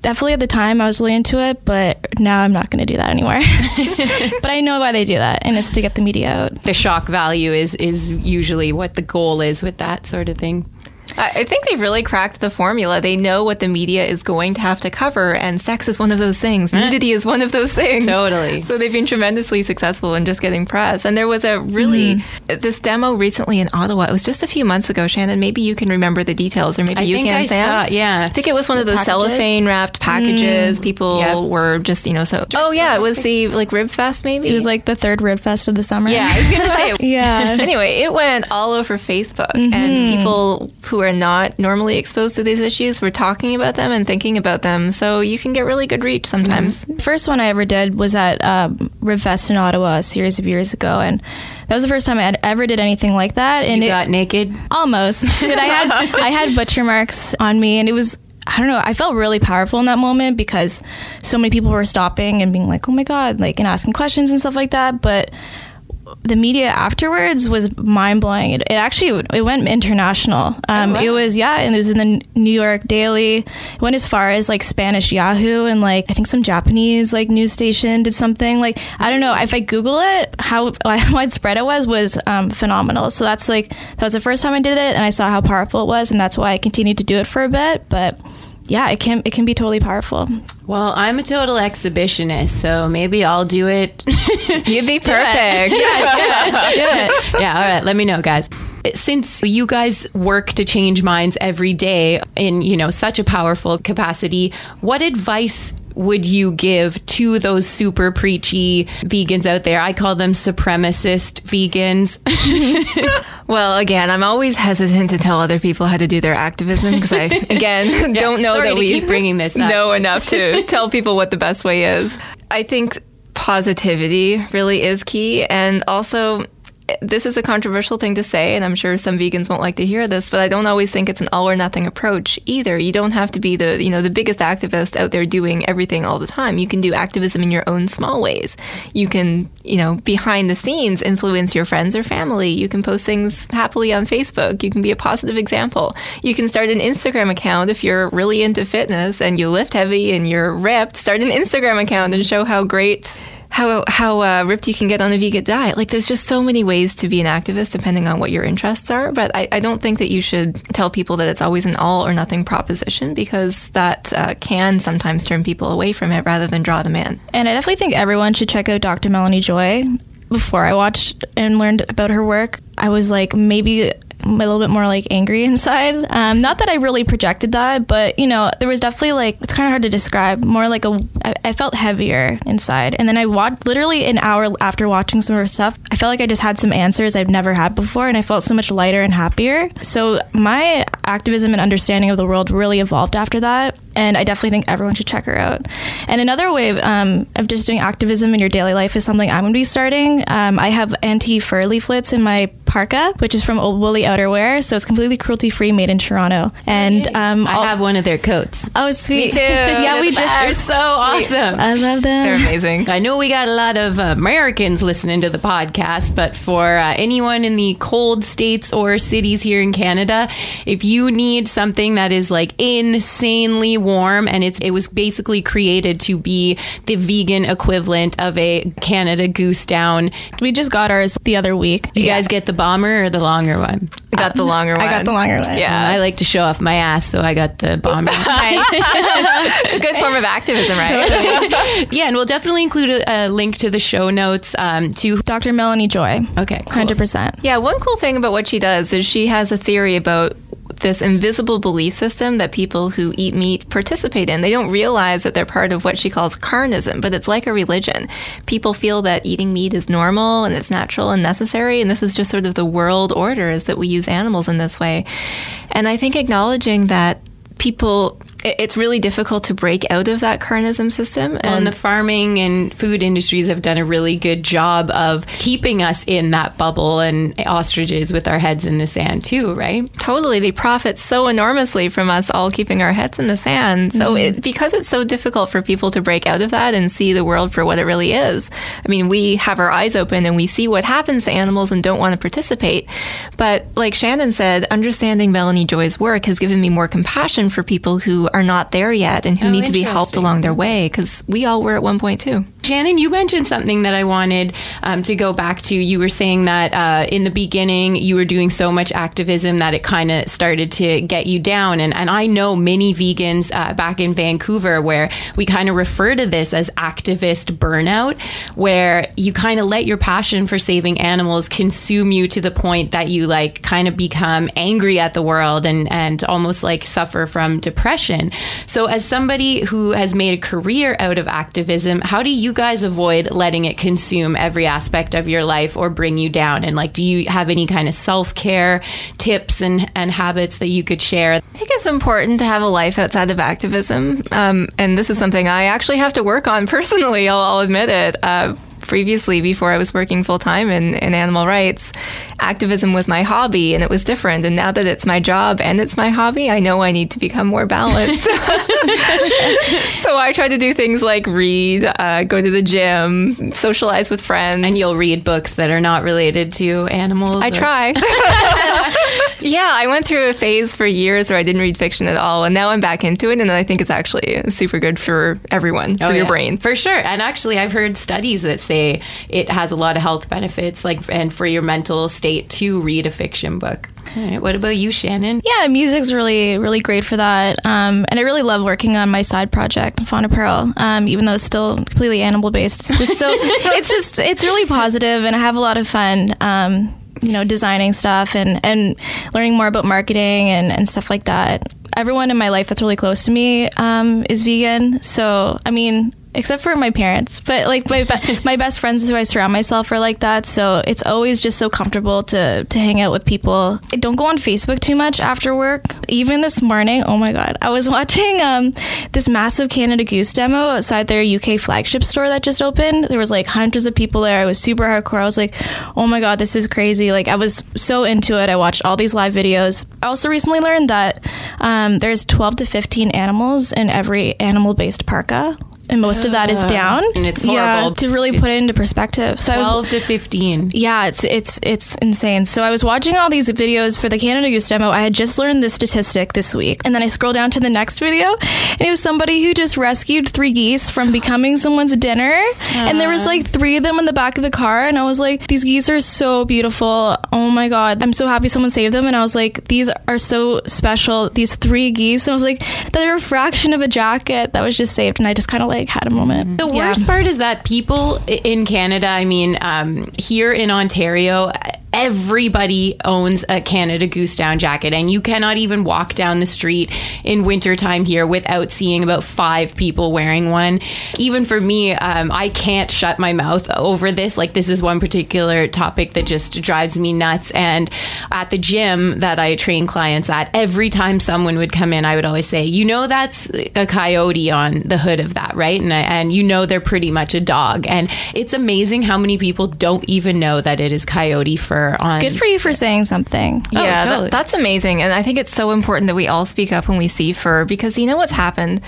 definitely at the time I was really into it, but now I'm not going to do that anymore. but I know why they do that, and it's to get the media out. The shock value is is usually what the goal is with that sort of thing. I think they've really cracked the formula. They know what the media is going to have to cover, and sex is one of those things. Mm. Nudity is one of those things. Totally. So they've been tremendously successful in just getting press. And there was a really mm-hmm. this demo recently in Ottawa. It was just a few months ago. Shannon, maybe you can remember the details, or maybe I you can. I Sam. saw. Yeah, I think it was one of those packages? cellophane wrapped packages. Mm. People Yep. were just, you know, so. Oh yeah, it was the like Rib Fest, maybe. It was like the third Rib Fest of the summer. yeah. I was gonna say. yeah. anyway, it went all over Facebook, and mm-hmm. people who are not normally exposed to these issues were talking about them and thinking about them. So you can get really good reach sometimes. First one I ever did was at um, Ribfest in Ottawa a series of years ago, and that was the first time I had ever did anything like that. And You it, got naked. almost, but I had I had butcher marks on me, and it was. I don't know. I felt really powerful in that moment because so many people were stopping and being like, "Oh my god!" like and asking questions and stuff like that. But the media afterwards was mind blowing. It, it actually it went international. Um, wow. It was yeah, and it was in the New York Daily. It went as far as like Spanish Yahoo and like I think some Japanese like news station did something. Like I don't know if I Google it, how widespread it was was um, phenomenal. So that's like that was the first time I did it, and I saw how powerful it was, and that's why I continued to do it for a bit. But yeah, it can it can be totally powerful. Well, I'm a total exhibitionist, so maybe I'll do it. You'd be perfect. Do it. yeah, all right, let me know, guys. Since you guys work to change minds every day in, you know, such a powerful capacity, what advice would you give to those super preachy vegans out there? I call them supremacist vegans. Well, again, I'm always hesitant to tell other people how to do their activism because I, again, don't know that we keep bringing this up. know enough to tell people what the best way is. I think positivity really is key, and also. This is a controversial thing to say, and I'm sure some vegans won't like to hear this, but I don't always think it's an all or nothing approach either. You don't have to be the, you know, the biggest activist out there doing everything all the time. You can do activism in your own small ways. You can, you know, behind the scenes influence your friends or family. You can post things happily on Facebook. You can be a positive example. You can start an Instagram account if you're really into fitness and you lift heavy and you're ripped. Start an Instagram account and show how great how how uh, ripped you can get on a vegan diet. Like, there's just so many ways to be an activist depending on what your interests are. But I, I don't think that you should tell people that it's always an all or nothing proposition because that uh, can sometimes turn people away from it rather than draw them in. And I definitely think everyone should check out Dr. Melanie Joy. Before I watched and learned about her work, I was like maybe a little bit more like angry inside. Um, not that I really projected that, but you know, there was definitely like it's kind of hard to describe. More like a, I, I felt heavier inside, and then I watched literally an hour after watching some of her stuff. I felt like I just had some answers I've never had before, and I felt so much lighter and happier. So my activism and understanding of the world really evolved after that, and I definitely think everyone should check her out. And another way of, um, of just doing activism in your daily life is something I'm going to be starting. Um, I have anti fur leaflets in my parka, which is from Old Woolly Outerwear, so it's completely cruelty free, made in Toronto. And um, I I'll- have one of their coats. oh sweet, too. yeah, we the just They're so awesome. I love them. They're amazing. I know we got a lot of Americans listening to the podcast, but for uh, anyone in the cold states or cities here in Canada, if you need something that is like insanely warm and it's it was basically created to be the vegan equivalent of a Canada Goose down. We just got ours the other week. Do you guys get the bomber or the longer one? I got the longer one. I got the longer one. Yeah. I like to show off my ass, so I got the bomber. it's a good form of activism, right? yeah, and we'll definitely include a, a link to the show notes um, to. Dr. Melanie Joy. Okay, cool. Hundred percent. Yeah, one cool thing about what she does is she has a theory about this invisible belief system that people who eat meat participate in. They don't realize that they're part of what she calls carnism, but it's like a religion. People feel that eating meat is normal and it's natural and necessary, and this is just sort of the world order is that we use animals in this way. And I think acknowledging that people it's really difficult to break out of that carnism system. and the farming and food industries have done a really good job of keeping us in that bubble and ostriches with our heads in the sand too, right? Totally. They profit so enormously from us all keeping our heads in the sand. So, mm-hmm. it, because it's so difficult for people to break out of that and see the world for what it really is, I mean, we have our eyes open and we see what happens to animals and don't want to participate. But, like Shannon said, understanding Melanie Joy's work has given me more compassion for people who are not there yet and who Oh, need to be helped along their way because we all were at one point too. Shannon, you mentioned something that I wanted um, to go back to. You were saying that uh, in the beginning you were doing so much activism that it kind of started to get you down. And, and I know many vegans uh, back in Vancouver where we kind of refer to this as activist burnout, where you kind of let your passion for saving animals consume you to the point that you like kind of become angry at the world and, and almost like suffer from depression. So, as somebody who has made a career out of activism, how do you guys avoid letting it consume every aspect of your life or bring you down? And like, do you have any kind of self care tips and, and habits that you could share? I think it's important to have a life outside of activism. Um, and this is something I actually have to work on personally, I'll, I'll admit it. Uh, previously, before I was working full time in, in animal rights, activism was my hobby and it was different. And now that it's my job and it's my hobby, I know I need to become more balanced. so I try to do things like read, uh, go to the gym, socialize with friends. And you'll read books that are not related to animals. I or- try. yeah, I went through a phase for years where I didn't read fiction at all, and now I'm back into it, and I think it's actually super good for everyone, for Oh, your yeah. brain. for sure and actually i've heard studies that say it has a lot of health benefits like and for your mental state to read a fiction book All right, what about you shannon Yeah, music's really, really great for that. Um, and I really love working on my side project, Fauna Apparel, um, even though it's still completely animal based. It's just so, it's just, it's really positive and I have a lot of fun. Um, you know, designing stuff and, and learning more about marketing and, and stuff like that. Everyone in my life that's really close to me um, is vegan. So, I mean, except for my parents, but like my be- my best friends who I surround myself are like that. So it's always just so comfortable to to hang out with people. I don't go on Facebook too much after work. Even this morning, oh my god, I was watching um this massive Canada Goose demo outside their UK flagship store that just opened. There was like hundreds of people there. I was super hardcore. I was like, oh my god, this is crazy. Like I was so into it. I watched all these live videos. I also recently learned that um, there's 12 to 15 animals in every animal based parka. And most of that is down. And it's Yeah, to really put it into perspective. So I was 12 to 15 yeah, it's it's it's insane. So I was watching all these videos for the Canada Goose demo. I had just learned this statistic this week, and then I scroll down to the next video, and it was somebody who just rescued three geese from becoming someone's dinner, and there was like three of them in the back of the car, and I was like, these geese are so beautiful. Oh my god, I'm so happy someone saved them, and I was like, these are so special. These three geese, and I was like, they're a fraction of a jacket that was just saved, and I just kind of like had a moment. The Yeah. worst part is that people in Canada, I mean, um, here in Ontario, everybody owns a Canada Goose Down jacket, and you cannot even walk down the street in wintertime here without seeing about five people wearing one. Even for me, um, I can't shut my mouth over this. Like, this is one particular topic that just drives me nuts. And at the gym that I train clients at, every time someone would come in, I would always say, You know, that's a coyote on the hood of that, right? And, I, and you know, they're pretty much a dog. And it's amazing how many people don't even know that it is coyote fur on. Good for you for saying something. Oh, yeah, that- that's amazing. And I think it's so important that we all speak up when we see fur because you know what's happened?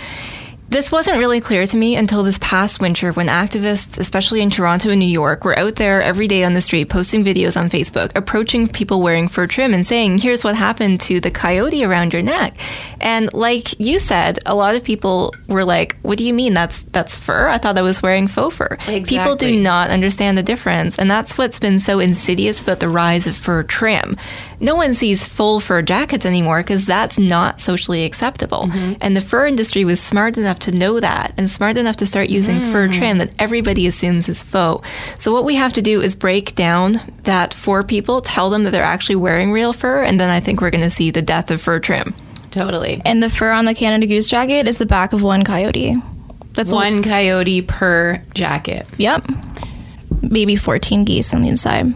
This wasn't really clear to me until this past winter when activists, especially in Toronto and New York, were out there every day on the street posting videos on Facebook, approaching people wearing fur trim and saying, here's what happened to the coyote around your neck. And like you said, a lot of people were like, what do you mean? That's, that's fur? I thought I was wearing faux fur. People do not understand the difference. And that's what's been so insidious about the rise of fur trim. No one sees full fur jackets anymore because that's not socially acceptable. Mm-hmm. And the fur industry was smart enough to know that and smart enough to start using fur mm. trim that everybody assumes is faux. So what we have to do is break down that for people, tell them that they're actually wearing real fur, and then I think we're going to see the death of fur trim. totally. and the fur on the Canada Goose jacket is the back of one coyote. That's One coyote per jacket. Yep. Maybe 14 geese on the inside.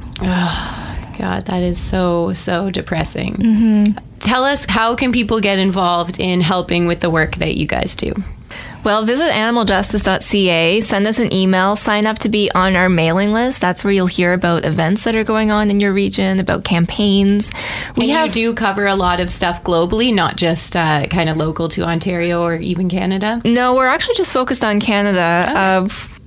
God, that is so, so depressing. Tell us how can people get involved in helping with the work that you guys do? Well, visit animaljustice.ca, send us an email, sign up to be on our mailing list. That's where you'll hear about events that are going on in your region, about campaigns. We and you do cover a lot of stuff globally, not just uh, kind of local to Ontario or even Canada. No, we're actually just focused on Canada. Okay. Uh,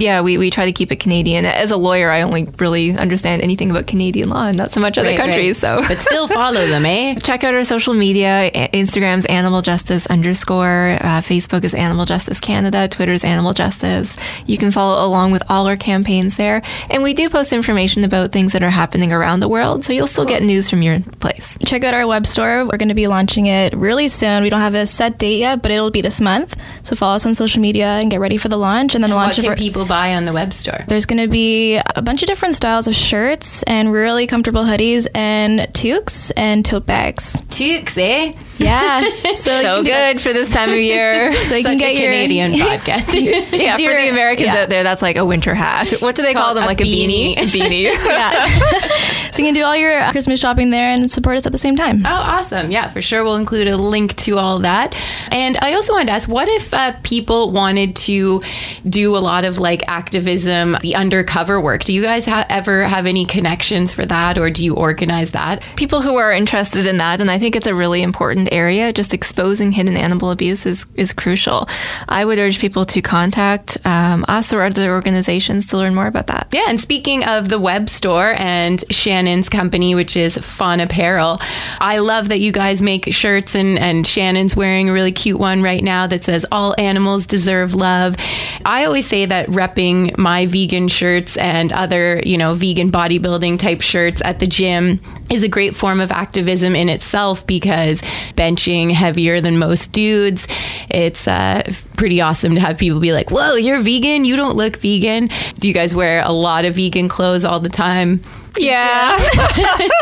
yeah, we, we try to keep it Canadian. As a lawyer, I only really understand anything about Canadian law and not so much other Right, countries. right. So, but still follow them, eh? check out our social media. A- Instagram's Animal Justice underscore. Uh, Facebook is Animal Justice Canada. Twitter's Animal Justice. You can follow along with all our campaigns there. And we do post information about things that are happening around the world, so you'll still get news from your place. Check out our web store. We're going to be launching it really soon. We don't have a set date yet, but it'll be this month. So follow us on social media and get ready for the launch. And then the What launch can of our- people buy on the web store? There's going to be a bunch of different styles of shirts and really comfortable hoodies and toques and tote bags. Toques, eh? Yeah. So, So good for this time of year. So you Such can get a your Canadian podcast. yeah, for the Americans yeah. out there, that's like a winter hat. What do they call them? a Like a beanie? beanie. beanie. yeah. so you can do all your Christmas shopping there and support us at the same time. Oh, awesome. Yeah, for sure. We'll include a link to all that. And I also wanted to ask what if uh, people wanted to do a lot of like activism, the undercover work? Do you guys ha- ever have any connections for that or do you organize that? people who are interested in that, and I think it's a really important area. Just exposing hidden animal abuse is, is crucial. I would urge people to contact um, us or other organizations to learn more about that. Yeah, and speaking of the web store and Shannon's company, which is Fauna Apparel, I love that you guys make shirts and, and Shannon's wearing a really cute one right now that says all animals deserve love. I always say that repping my vegan shirts and other, you know, vegan bodybuilding type shirts at the gym is a great form of activism in itself because benching heavier than most dudes, it's uh, pretty awesome to have people be like, whoa, you're vegan? You don't look vegan. Do you guys wear a lot of vegan clothes all the time? Yeah.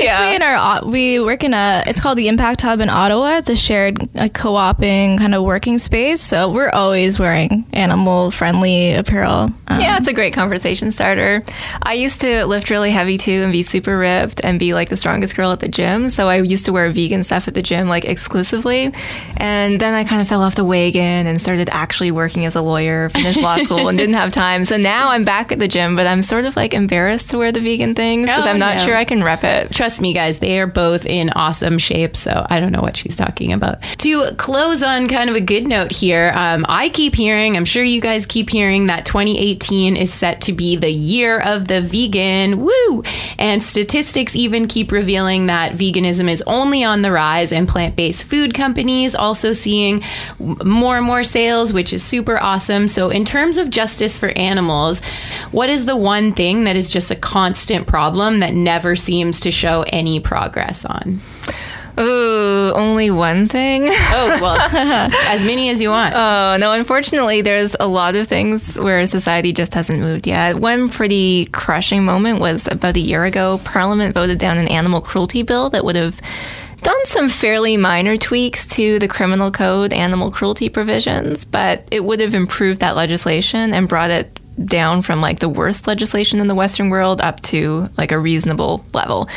Actually, in our we work in a it's called the Impact Hub in Ottawa. It's a shared like co-oping kind of working space. So we're always wearing animal friendly apparel. Um, Yeah, it's a great conversation starter. I used to lift really heavy too and be super ripped and be like the strongest girl at the gym. So I used to wear vegan stuff at the gym like exclusively. And then I kind of fell off the wagon and started actually working as a lawyer, finished law school and didn't have time. So now I'm back at the gym, but I'm sort of like embarrassed to wear the vegan things because Oh, I'm not no. sure I can rep it. Trust me, guys, they are both in awesome shape. So I don't know what she's talking about. To close on kind of a good note here, um, I keep hearing, I'm sure you guys keep hearing that 2018 is set to be the year of the vegan. Woo! And statistics even keep revealing that veganism is only on the rise, and plant based food companies also seeing more and more sales, which is super awesome. So, in terms of justice for animals, what is the one thing that is just a constant problem that never seems to show any progress on? Ooh, only one thing. Oh, well, as many as you want. Oh, no, unfortunately, there's a lot of things where society just hasn't moved yet. One pretty crushing moment was about a year ago. Parliament voted down an animal cruelty bill that would have done some fairly minor tweaks to the criminal code animal cruelty provisions, but it would have improved that legislation and brought it down from like the worst legislation in the Western world up to like a reasonable level.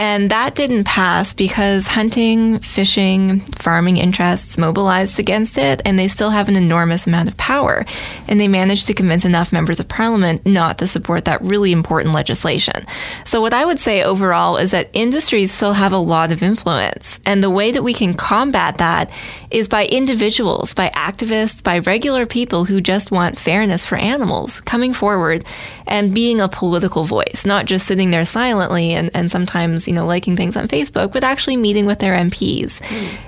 And that didn't pass because hunting, fishing, farming interests mobilized against it, and they still have an enormous amount of power. And they managed to convince enough members of parliament not to support that really important legislation. So, what I would say overall is that industries still have a lot of influence. And the way that we can combat that is by individuals, by activists, by regular people who just want fairness for animals coming forward and being a political voice, not just sitting there silently and, and sometimes, you know, liking things on Facebook, but actually meeting with their MPs,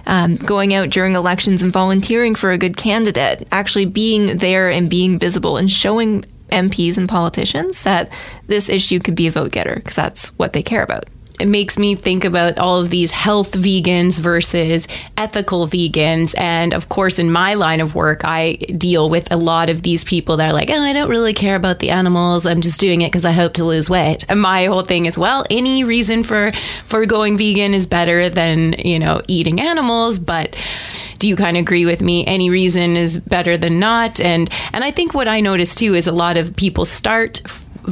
um, going out during elections and volunteering for a good candidate, actually being there and being visible and showing MPs and politicians that this issue could be a vote getter because that's what they care about it makes me think about all of these health vegans versus ethical vegans. And of course, in my line of work, I deal with a lot of these people that are like, oh, I don't really care about the animals. I'm just doing it because I hope to lose weight. And my whole thing is, well, any reason for, for going vegan is better than, you know, eating animals. But do you kind of agree with me? Any reason is better than not. And, and I think what I notice too is a lot of people start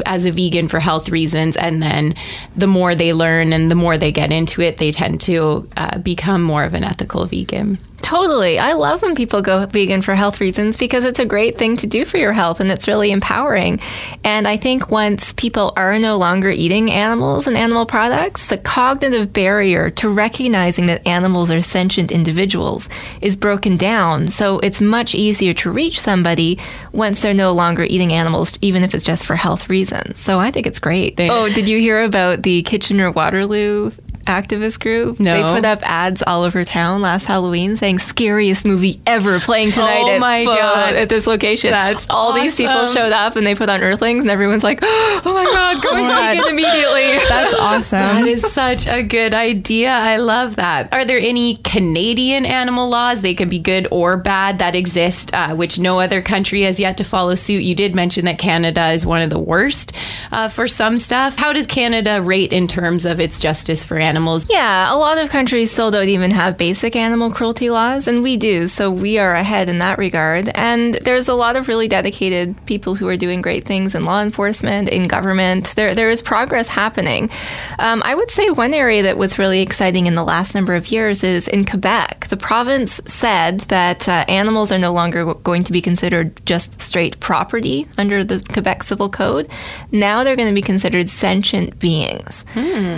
as a vegan for health reasons, and then the more they learn and the more they get into it, they tend to uh, become more of an ethical vegan. Totally. I love when people go vegan for health reasons because it's a great thing to do for your health and it's really empowering. And I think once people are no longer eating animals and animal products, the cognitive barrier to recognizing that animals are sentient individuals is broken down. So it's much easier to reach somebody once they're no longer eating animals, even if it's just for health reasons. So I think it's great. Oh, did you hear about the Kitchener Waterloo activist group. No. They put up ads all over town last Halloween saying scariest movie ever playing tonight Oh at, my uh, God. at this location. That's all these people showed up and they put on Earthlings and everyone's like, oh my God, going God. vegan immediately. That's awesome. That is such a good idea. I love that. Are there any Canadian animal laws? They could be good or bad that exist, uh, which no other country has yet to follow suit. You did mention that Canada is one of the worst uh, for some stuff. How does Canada rate in terms of its justice for animals? Yeah, a lot of countries still don't even have basic animal cruelty laws, and we do. So we are ahead in that regard. And there's a lot of really dedicated people who are doing great things in law enforcement, in government. There, there is progress happening. Um, I would say one area that was really exciting in the last number of years is in Quebec. The province said that uh, animals are no longer going to be considered just straight property under the Quebec Civil Code. Now they're going to be considered sentient beings.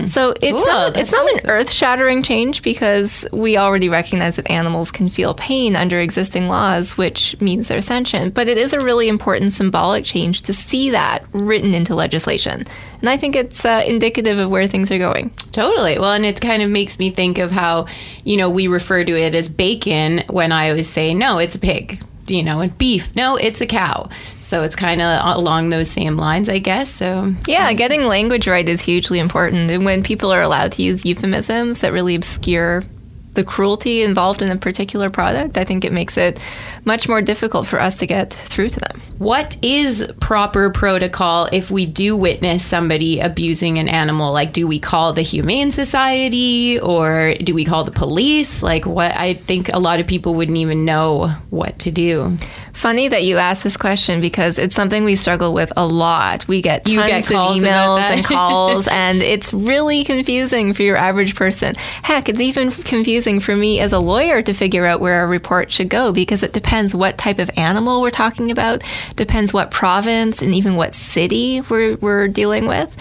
So it's not that's it's not an earth shattering change because we already recognize that animals can feel pain under existing laws, which means they're sentient. But it is a really important symbolic change to see that written into legislation. And I think it's uh, indicative of where things are going. Totally. Well, and it kind of makes me think of how, you know, we refer to it as bacon when I always say, no, it's a pig. You know, and beef, no, it's a cow. So it's kind of along those same lines, I guess. So, Yeah, um, getting language right is hugely important. And when people are allowed to use euphemisms that really obscure the cruelty involved in a particular product, I think it makes it much more difficult for us to get through to them. what is proper protocol if we do witness somebody abusing an animal? Like, do we call the Humane Society or do we call the police? Like, what I think a lot of people wouldn't even know what to do. Funny that you asked this question because it's something we struggle with a lot. We get tons get of emails and calls, and it's really confusing for your average person. Heck, it's even confusing for me as a lawyer to figure out where a report should go because it depends what type of animal we're talking about, depends what province, and even what city we're, we're dealing with.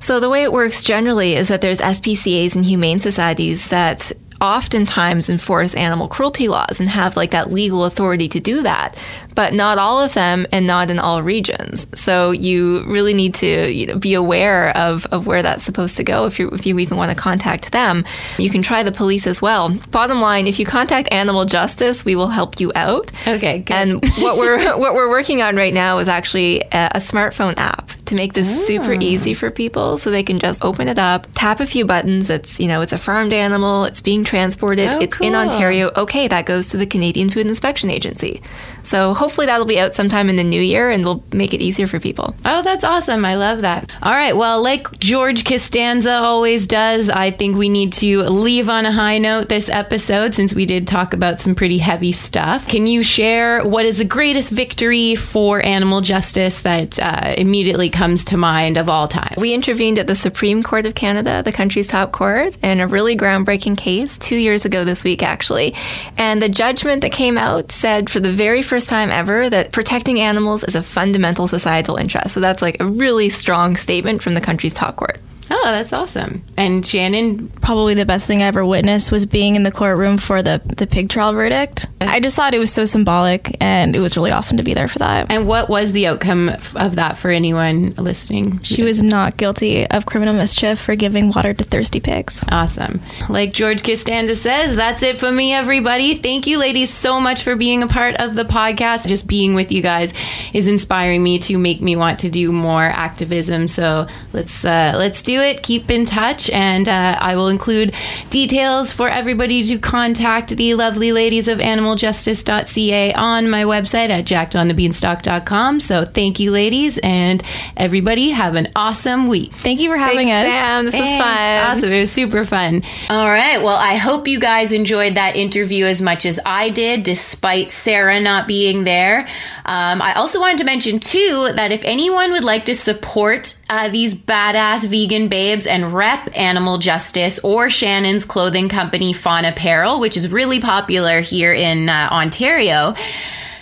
So the way it works generally is that there's SPCAs and humane societies that oftentimes enforce animal cruelty laws and have like that legal authority to do that, but not all of them and not in all regions. So you really need to you know, be aware of, of where that's supposed to go if you if you even want to contact them. You can try the police as well. Bottom line, if you contact Animal Justice, we will help you out. Okay, good. And what we're what we're working on right now is actually a, a smartphone app to make this ah. super easy for people, so they can just open it up, tap a few buttons. It's you know it's a farmed animal, it's being transported, Oh, it's in. Ontario. Okay, that goes to the Canadian Food Inspection Agency. So hopefully that'll be out sometime in the new year, and we'll make it easier for people. Oh, that's awesome. I love that. All right. Well, like George Costanza always does, I think we need to leave on a high note this episode since we did talk about some pretty heavy stuff. Can you share what is the greatest victory for animal justice that uh, immediately comes to mind of all time? We intervened at the Supreme Court of Canada, the country's top court, in a really groundbreaking case two years ago this week, actually. And the judgment that came out said for the very first time ever that protecting animals is a fundamental societal interest. So that's like a really strong statement from the country's top court. Oh, that's awesome. And Shannon, Probably the best thing I ever witnessed was being in the courtroom for the, the pig trial verdict. I just thought it was so symbolic and it was really awesome to be there for that. and what was the outcome of that for anyone listening? She was not guilty of criminal mischief for giving water to thirsty pigs. Awesome. Like George Costanza says, that's it for me, everybody. Thank you, ladies, so much for being a part of the podcast. Just being with you guys is inspiring me to make me want to do more activism. So let's uh, let's do it. Keep in touch, and uh, I will include details for everybody to contact the lovely ladies of animaljustice.ca on my website at jackedonthebeanstalk.com. So thank you, ladies, and everybody have an awesome week. Thank you for having Thanks, us. Sam. This was fun. Awesome. It was super fun. All right. Well, I hope you guys enjoyed that interview as much as I did, despite Sarah not being there. Um, I also wanted to mention, too, that if anyone would like to support uh, these badass vegan babes and rep animal justice or Shannon's clothing company, Fauna Apparel, which is really popular here in uh, Ontario,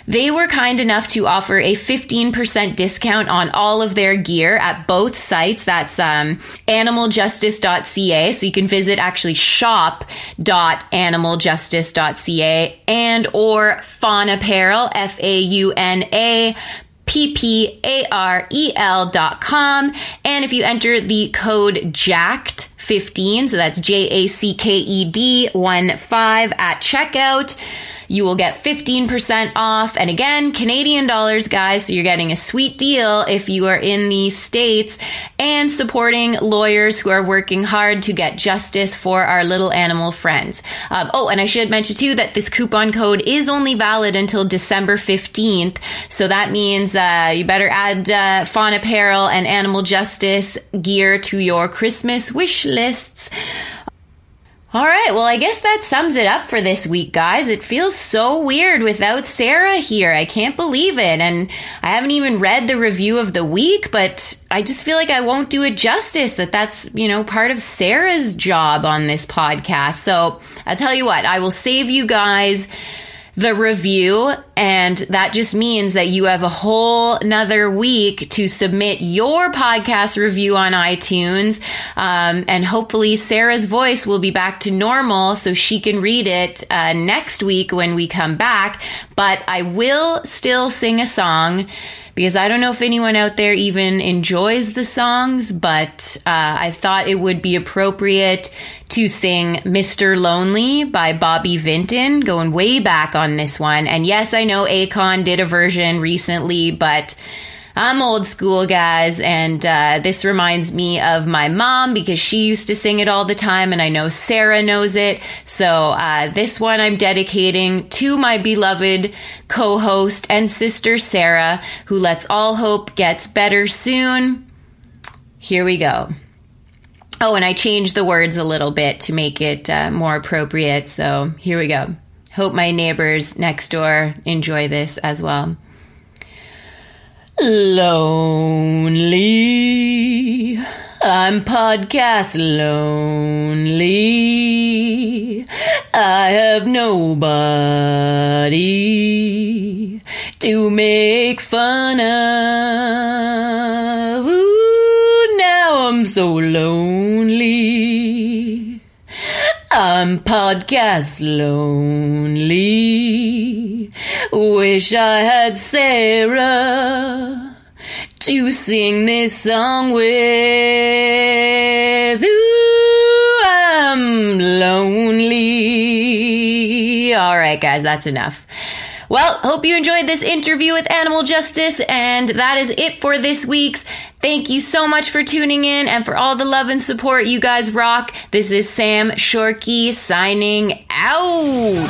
they were kind enough to offer a 15% discount on all of their gear at both sites. That's um, animaljustice.ca. So you can visit actually shop.animaljustice.ca and or Fauna Apparel, F A U N A P-P-A-R-E-L dot com. And if you enter the code JACKED 15, so that's J-A-C-K-E-D 1 5 at checkout, you will get 15% off. And again, Canadian dollars, guys. So you're getting a sweet deal if you are in the States and supporting lawyers who are working hard to get justice for our little animal friends. Um, oh, and I should mention too that this coupon code is only valid until December 15th. So that means uh, you better add uh, Fauna Apparel and Animal Justice gear to your Christmas wish lists. All right, well, I guess that sums it up for this week, guys. It feels so weird without Sarah here. I can't believe it. And I haven't even read the review of the week, but I just feel like I won't do it justice that that's, you know, part of Sarah's job on this podcast. So I'll tell you what, I will save you guys the review and that just means that you have a whole another week to submit your podcast review on itunes. Um, and hopefully sarah's voice will be back to normal so she can read it uh, next week when we come back. But i will still sing a song because I don't know if anyone out there even enjoys the songs, but uh, I thought it would be appropriate to sing Mr. Lonely by Bobby Vinton, going way back on this one. And yes, I know Akon did a version recently, but I'm old school, guys, and uh, this reminds me of my mom because she used to sing it all the time, and I know Sarah knows it. So uh, this one I'm dedicating to my beloved co-host and sister Sarah, who lets all hope gets better soon. Here we go. Oh, and I changed the words a little bit to make it uh, more appropriate. So here we go. Hope my neighbors next door enjoy this as well. Lonely. I'm podcast lonely. I have nobody to make fun of. Ooh, now I'm so lonely. I'm podcast lonely. Wish I had Sarah to sing this song with. Ooh, I'm lonely. All right, guys, that's enough. Well, hope you enjoyed this interview with Animal Justice, and that is it for this week's. Thank you so much for tuning in and for all the love and support. You guys rock. This is Sam Shorkey signing out.